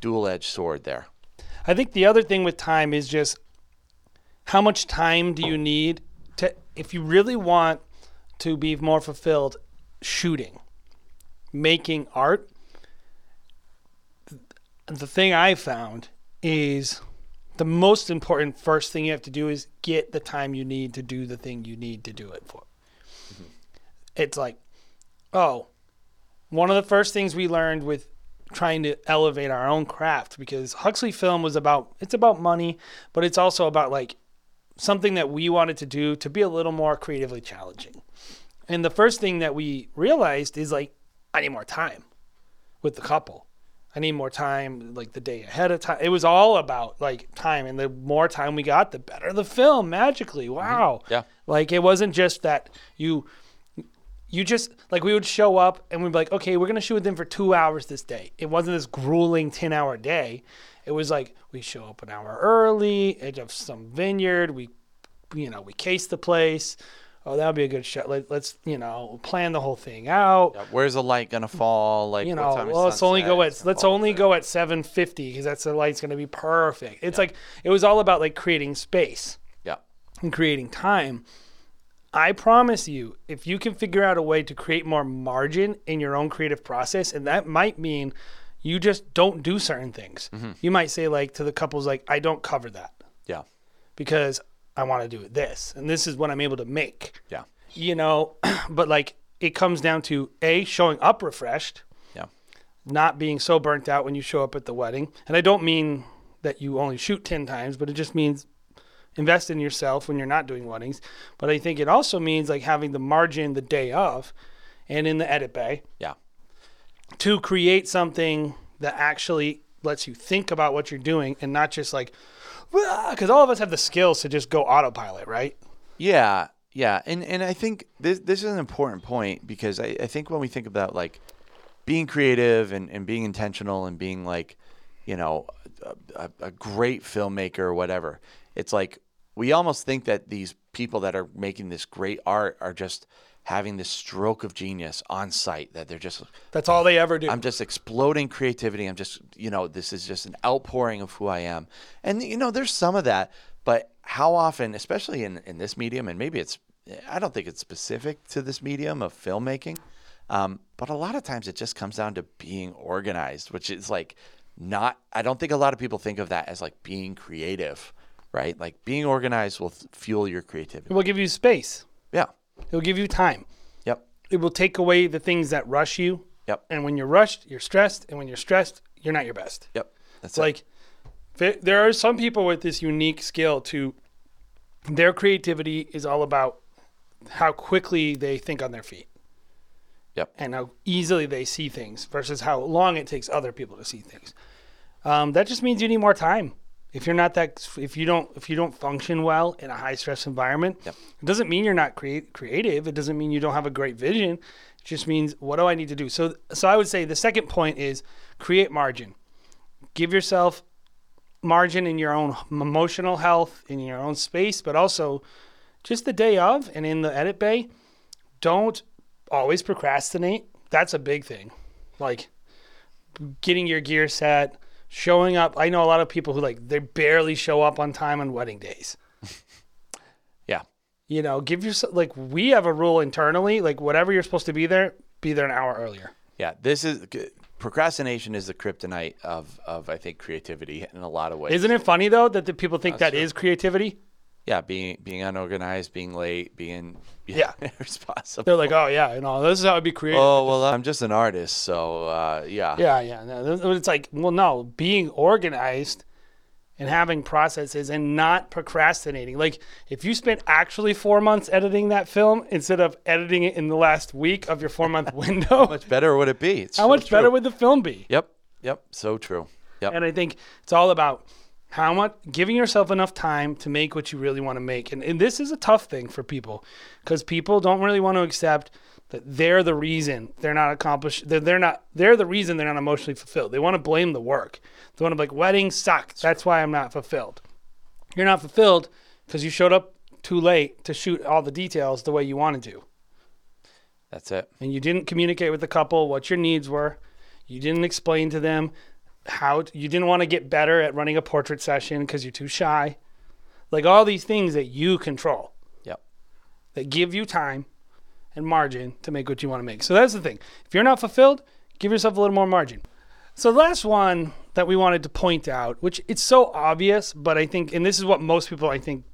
dual edged sword there. I think the other thing with time is just how much time do you need to, if you really want to be more fulfilled shooting, making art. The thing I found is the most important first thing you have to do is get the time you need to do the thing you need to do it for. Mm-hmm. It's like, oh, one of the first things we learned with trying to elevate our own craft because Huxley film was about it's about money, but it's also about like something that we wanted to do to be a little more creatively challenging. And the first thing that we realized is like I need more time with the couple. I need more time like the day ahead of time. It was all about like time and the more time we got, the better the film magically. Mm-hmm. Wow. Yeah. Like it wasn't just that you you just like we would show up and we'd be like, okay, we're gonna shoot with them for two hours this day. It wasn't this grueling ten hour day. It was like we show up an hour early, edge of some vineyard, we you know, we case the place. Oh, that would be a good shot. Let, let's, you know, plan the whole thing out. Where's the light gonna fall? Like, You know, well, let's only go at let's only go at 750 because that's the light's to be perfect. It's like it was all about like creating space Yeah. and creating time. I promise you, if you can figure out a way to create more margin in your own creative process, and that might mean you just don't do certain things. Mm-hmm. You might say like to the couples like I don't cover that Yeah. because I want to do this and this is what I'm able to make. Yeah. You know, but like it comes down to a showing up refreshed Yeah. not being so burnt out when you show up at the wedding. And I don't mean that you only shoot 10 times, but it just means invest in yourself when you're not doing weddings. But I think it also means like having the margin the day of and in the edit bay Yeah. to create something that actually lets you think about what you're doing and not just like, because all of us have the skills to just go autopilot, right? Yeah, yeah, and and I think this this is an important point because I, I think when we think about like being creative and, and being intentional and being like, you know, a, a, a great filmmaker or whatever, it's like we almost think that these people that are making this great art are just having this stroke of genius on site that they're just That's all they ever do. I'm just exploding creativity. I'm just, you know, this is just an outpouring of who I am. And, you know, there's some of that, but how often, especially in, in this medium, and maybe it's, I don't think it's specific to this medium of filmmaking, um, but a lot of times it just comes down to being organized, which is like not, I don't think a lot of people think of that as like being creative, right? Like being organized will fuel your creativity. it will give you space. Yeah. It will give you time. Yep. It will take away the things that rush you. Yep. And when you're rushed, you're stressed. And when you're stressed, you're not your best. Yep. That's It's it. like there are some people with this unique skill to their creativity is all about how quickly they think on their feet Yep. and how easily they see things versus how long it takes other people to see things. Um, that just means you need more time. If you're not that, if you don't, if you don't function well in a high stress environment, Yep. it doesn't mean you're not create, creative. It doesn't mean you don't have a great vision. It just means what do I need to do? So, so I would say the second point is create margin. Give yourself margin in your own emotional health, in your own space, but also just the day of and in the edit bay. Don't always procrastinate. That's a big thing. Like getting your gear set, showing up. I know a lot of people who like they barely show up on time on wedding days. yeah. You know, give yourself like we have a rule internally, like whatever you're supposed to be there, be there an hour earlier. Yeah, this is procrastination is the kryptonite of of I think creativity in a lot of ways. Isn't it funny though that the people think that is creativity? Yeah, being being unorganized, being late, being Yeah. irresponsible. They're like, oh yeah, you know, this is how I'd be creative. oh well, I'm just an artist, so uh, yeah. Yeah, yeah. No, it's like, well, no, being organized and having processes and not procrastinating. Like, if you spent actually four months editing that film instead of editing it in the last week of your four month window, How much better would it be? It's how so much true. better would the film be? Yep, yep, so true. Yep. And I think it's all about how much giving yourself enough time to make what you really want to make. And, and this is a tough thing for people because people don't really want to accept that they're the reason they're not accomplished. They're, they're not, they're the reason they're not emotionally fulfilled. They want to blame the work. They want to be like, weddings suck. That's why I'm not fulfilled. You're not fulfilled because you showed up too late to shoot all the details the way you wanted to. That's it. and you didn't communicate with the couple what your needs were. You didn't explain to them how t- you didn't want to get better at running a portrait session because you're too shy. Like all these things that you control Yep. that give you time and margin to make what you want to make. So that's the thing. If you're not fulfilled, give yourself a little more margin. So the last one that we wanted to point out, which it's so obvious, but I think, and this is what most people I think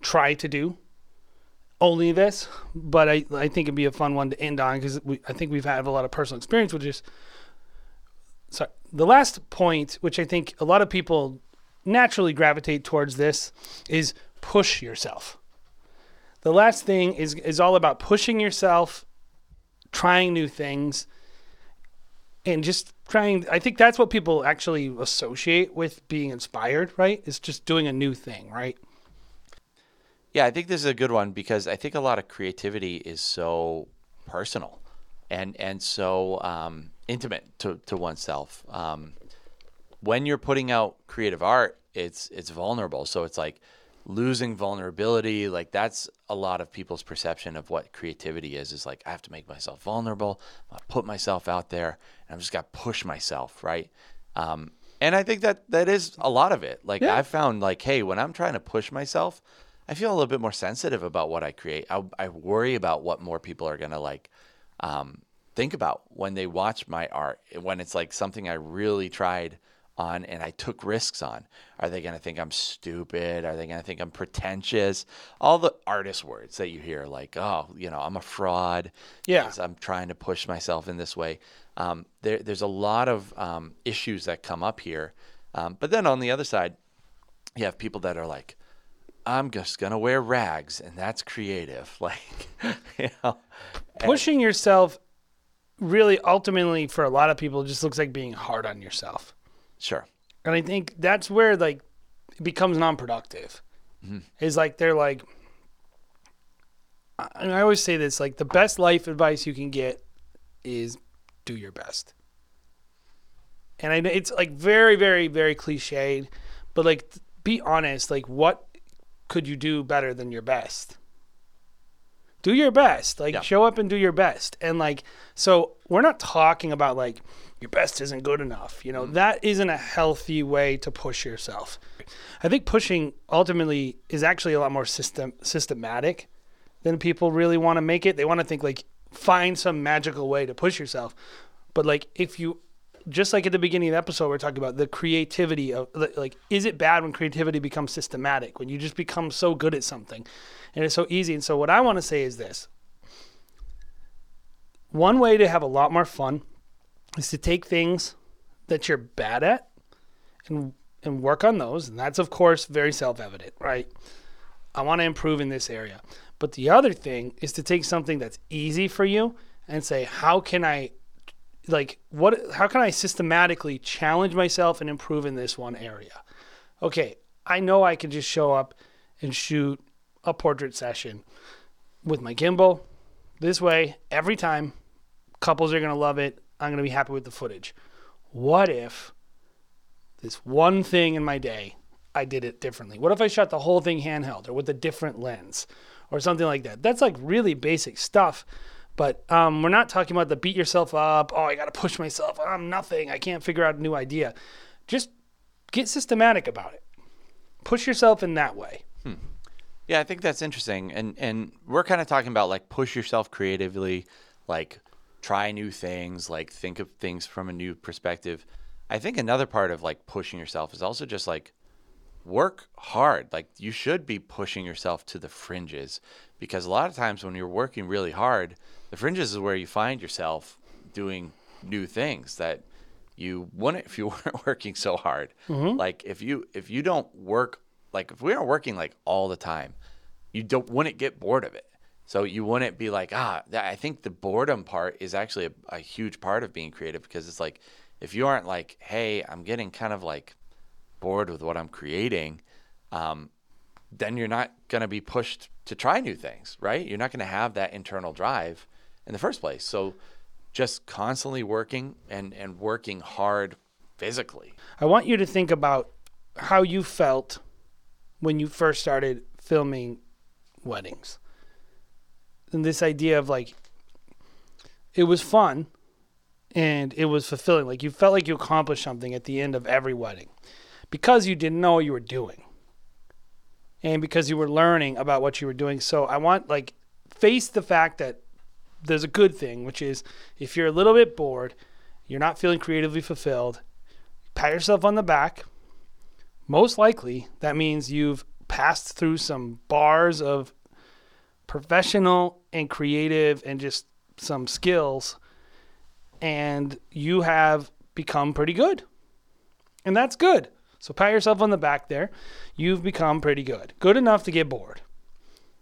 try to do, only this, but I, I think it'd be a fun one to end on because I think we've had a lot of personal experience with this. Sorry, the last point, which I think a lot of people naturally gravitate towards this, is push yourself. The last thing is is all about pushing yourself, trying new things, and just trying. I think that's what people actually associate with being inspired, right? Is just doing a new thing, right? Yeah, I think this is a good one because I think a lot of creativity is so personal and and so um, intimate to, to oneself. Um, when you're putting out creative art, it's it's vulnerable. So it's like losing vulnerability. Like that's a lot of people's perception of what creativity is. Is like I have to make myself vulnerable. I put myself out there, and I'm just got to push myself, right? Um, and I think that that is a lot of it. Like Yeah. I've found, like, hey, when I'm trying to push myself, I feel a little bit more sensitive about what I create. I, I worry about what more people are gonna like um, think about when they watch my art. When it's like something I really tried on and I took risks on. Are they gonna think I'm stupid? Are they gonna think I'm pretentious? All the artist words that you hear, like, oh, you know, I'm a fraud. Yeah. I'm trying to push myself in this way. Um, there, there's a lot of um, issues that come up here. Um, but then on the other side, you have people that are like, I'm just gonna wear rags, and that's creative. Like, you know, Pushing yourself really ultimately for a lot of people just looks like being hard on yourself. sure, And I think that's where like it becomes non-productive. Mm-hmm. Is like they're like and I always say this like the best life advice you can get is do your best. And I know it's like very very very cliched, but like be honest, like what could you do better than your best? do your best. Like Yeah. show up and do your best. And like so we're not talking about like your best isn't good enough. You know, mm. that isn't a healthy way to push yourself. I think pushing ultimately is actually a lot more system systematic than people really want to make it. They want to think like find some magical way to push yourself. But like if you just like at the beginning of the episode we're talking about the creativity of like is it bad when creativity becomes systematic when you just become so good at something? And it's so easy. And so what i want to say is this. One way to have a lot more fun is to take things that you're bad at and and work on those. And that's of course very self-evident right? I want to improve in this area. But the other thing is to take something that's easy for you and say how can i like what how can i systematically challenge myself and improve in this one area? Okay i know i can just show up and shoot a portrait session with my gimbal this way. Every time couples are going to love it. I'm going to be happy with the footage. What if this one thing in my day i did it differently? What if i shot the whole thing handheld or with a different lens or something like that? That's like really basic stuff but um, we're not talking about the beat yourself up oh i gotta push myself i'm nothing i can't figure out a new idea. Just get systematic about it. Push yourself in that way. Yeah, I think that's interesting, and and we're kind of talking about like push yourself creatively, like try new things, like think of things from a new perspective. I think another part of like pushing yourself is also just like work hard. Like you should be pushing yourself to the fringes because a lot of times when you're working really hard, the fringes is where you find yourself doing new things that you wouldn't if you weren't working so hard. Like if you if you don't work like if we aren't working like all the time, you don't wouldn't get bored of it. So you wouldn't be like, ah, I think the boredom part is actually a, a huge part of being creative because it's like if you aren't like, hey, I'm getting kind of like bored with what I'm creating, um, then you're not going to be pushed to try new things, right? You're not going to have that internal drive in the first place. So just constantly working and, and working hard physically. I want you to think about how you felt when you first started filming weddings. And this idea of like, it was fun and it was fulfilling. Like, you felt like you accomplished something at the end of every wedding because you didn't know what you were doing and because you were learning about what you were doing. So, I want, like, face the fact that there's a good thing, which is if you're a little bit bored, you're not feeling creatively fulfilled, pat yourself on the back. Most likely, that means you've passed through some bars of professional and creative and just some skills, and you have become pretty good. And that's good. So pat yourself on the back there. You've become pretty good. Good enough to get bored.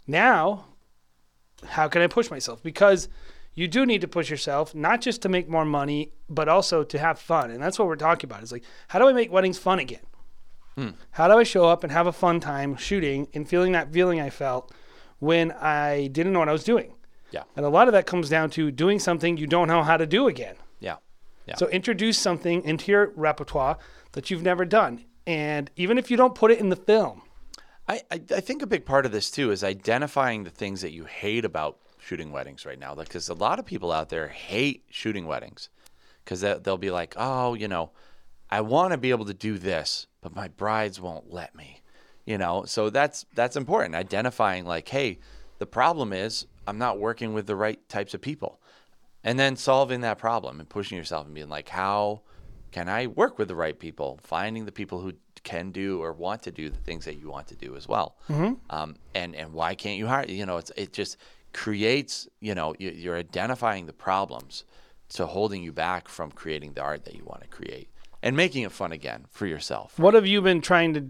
Now, how can I push myself? Because you do need to push yourself, not just to make more money, but also to have fun. And that's what we're talking about. Is like, how do I make weddings fun again? Hmm. How do I show up and have a fun time shooting and feeling that feeling I felt when I didn't know what I was doing? Yeah. And a lot of that comes down to doing something you don't know how to do again. Yeah. Yeah. So introduce something into your repertoire that you've never done. And even if you don't put it in the film, I, I, I think a big part of this too is identifying the things that you hate about shooting weddings right now. Because a lot of people out there hate shooting weddings because they, they'll be like, oh, you know, I want to be able to do this, but my brides won't let me. You know, so that's that's important. Identifying like, hey, the problem is I'm not working with the right types of people, and then solving that problem and pushing yourself and being like, how can I work with the right people? Finding the people who can do or want to do the things that you want to do as well. Um, and and why can't you hire? You know, it's it just creates. You know, you, you're identifying the problems to holding you back from creating the art that you want to create and making it fun again for yourself. what have you been trying to,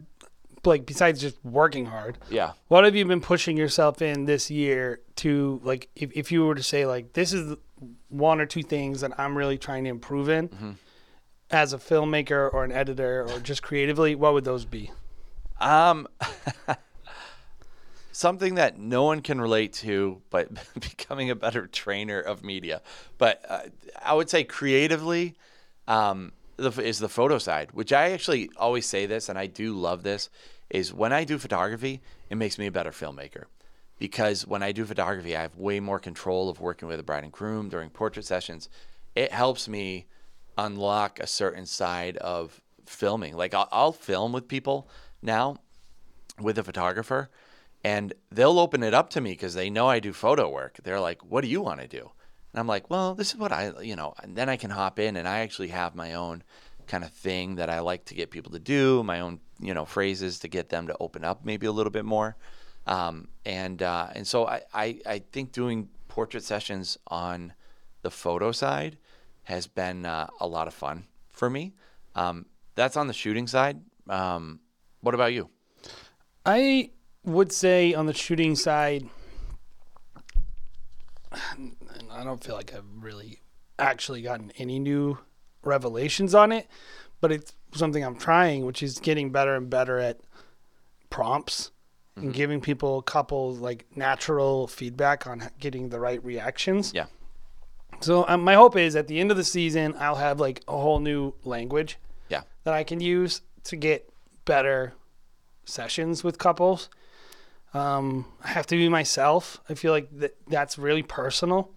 like, besides just working hard? Yeah. What have you been pushing yourself in this year to, like, if, if you were to say, like, this is one or two things that I'm really trying to improve in as a filmmaker or an editor or just creatively, what would those be? Um, something that no one can relate to, but becoming a better trainer of media. But uh, I would say creatively, um, is the photo side, which I actually always say this, and I do love this. Is when I do photography, it makes me a better filmmaker because when I do photography, I have way more control of working with a bride and groom during portrait sessions. It helps me unlock a certain side of filming. Like I'll, I'll film with people now with a photographer and they'll open it up to me because they know I do photo work. They're like, "What do you want to do?" And I'm like, "Well, this is what I, you know." And then I can hop in and I actually have my own kind of thing that I like to get people to do, my own, you know, phrases to get them to open up maybe a little bit more. Um, and uh, and so I, I I think doing portrait sessions on the photo side has been uh, a lot of fun for me. Um, that's on the shooting side. Um, what about you? I would say on the shooting side, I don't feel like I've really actually gotten any new revelations on it, but it's something I'm trying, which is getting better and better at prompts and giving people a couple like natural feedback on getting the right reactions. Yeah. So um, my hope is at the end of the season, I'll have like a whole new language Yeah. that I can use to get better sessions with couples. Um, I have to be myself. I feel like that that's really personal.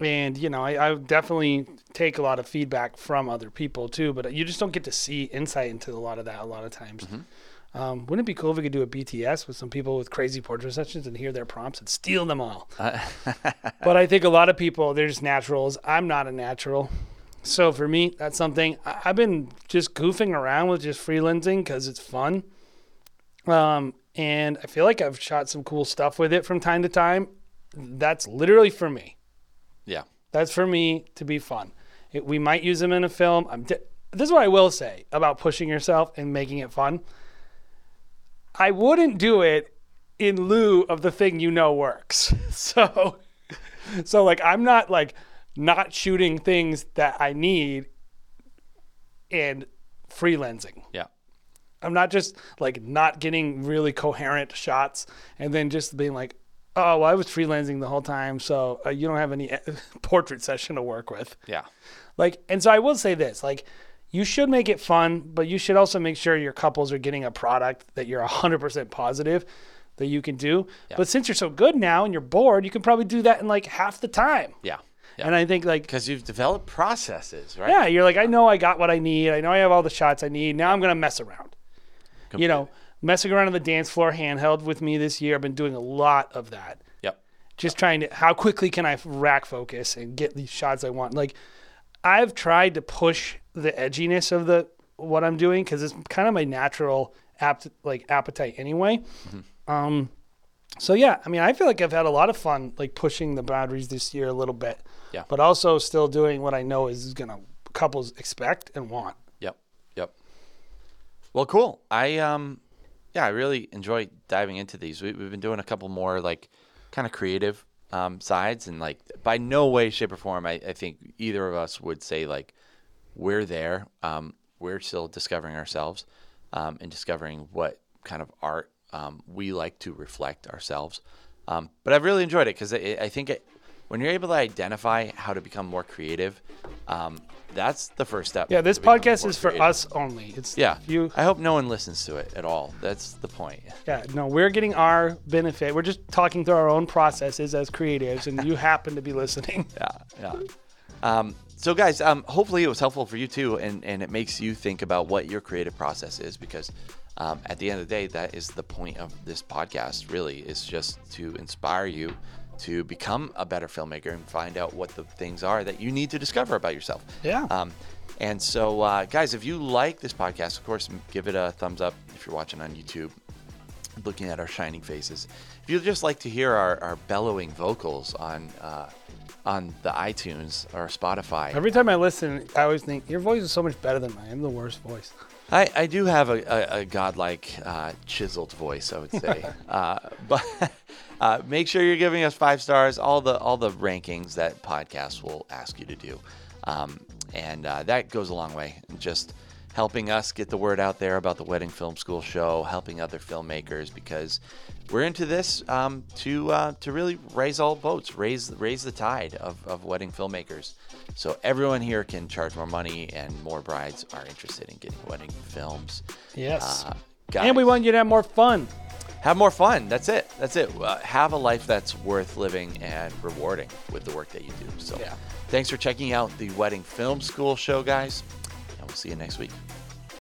And, you know, I, I definitely take a lot of feedback from other people too, but you just don't get to see insight into a lot of that a lot of times. Um, wouldn't it be cool if we could do a BTS with some people with crazy portrait sessions and hear their prompts and steal them all? but I think a lot of people, they're just naturals. I'm not a natural. So for me, that's something I- I've been just goofing around with just freelensing because it's fun. Um, and I feel like I've shot some cool stuff with it from time to time. That's literally for me. Yeah. That's for me to be fun. It, we might use them in a film. I'm di- this is what I will say about pushing yourself and making it fun. I wouldn't do it in lieu of the thing you know works. So, so like I'm not like not shooting things that I need and freelensing. Yeah. I'm not just like not getting really coherent shots and then just being like, oh, well, I was freelensing the whole time, so uh, you don't have any portrait session to work with. Yeah. Like, and so I will say this, like, you should make it fun, but you should also make sure your couples are getting a product that you're 100% positive that you can do. But since you're so good now and you're bored, you can probably do that in like half the time. Yeah. Yeah. And I think like Because you've developed processes, right? yeah, you're like, I know I got what I need. I know I have all the shots I need. Now I'm gonna mess around. You know, messing around on the dance floor handheld with me this year. I've been doing a lot of that. Yep. Just trying to, how quickly can I rack focus and get these shots I want? Like, I've tried to push the edginess of the what I'm doing because it's kind of my natural apt like appetite anyway. Um, so yeah, I mean, I feel like I've had a lot of fun like pushing the boundaries this year a little bit. Yeah. But also still doing what I know is gonna couples expect and want. Yep. Yep. Well, cool. I um, yeah, I really enjoy diving into these. We, we've been doing a couple more like kind of creative um, sides, and like by no way, shape, or form, I, I think either of us would say like we're there. Um, we're still discovering ourselves um, and discovering what kind of art um, we like to reflect ourselves. Um, but I've really enjoyed it because I, I think it, when you're able to identify how to become more creative, um, that's the first step. Yeah, this podcast is for creative. us only. It's Yeah. you. I hope no one listens to it at all. That's the point. Yeah, no, we're getting our benefit. We're just talking through our own processes as creatives, and you happen to be listening. Yeah. Yeah. Um, so, guys, um, hopefully it was helpful for you too, and, and it makes you think about what your creative process is because um, at the end of the day, that is the point of this podcast, really, is just to inspire you to become a better filmmaker and find out what the things are that you need to discover about yourself. Yeah. Um, and so, uh, guys, if you like this podcast, of course, give it a thumbs up if you're watching on YouTube looking at our shining faces. If you'd just like to hear our, our bellowing vocals on uh, on the iTunes or Spotify, Every time I listen, I always think your voice is so much better than mine. I'm the worst voice. I, I do have a, a, a godlike, uh, chiseled voice, I would say. uh, but uh, make sure you're giving us five stars. All the all the rankings that podcasts will ask you to do, um, and uh, that goes a long way. Just helping us get the word out there about the Wedding Film School show, helping other filmmakers because we're into this um, to uh, to really raise all boats, raise raise the tide of, of wedding filmmakers. So everyone here can charge more money, and more brides are interested in getting wedding films. Yes. Uh, and we want you to have more fun. Have more fun. That's it. That's it. Uh, have a life that's worth living and rewarding with the work that you do. So, Yeah. thanks for checking out the Wedding Film School show, guys, and we'll see you next week.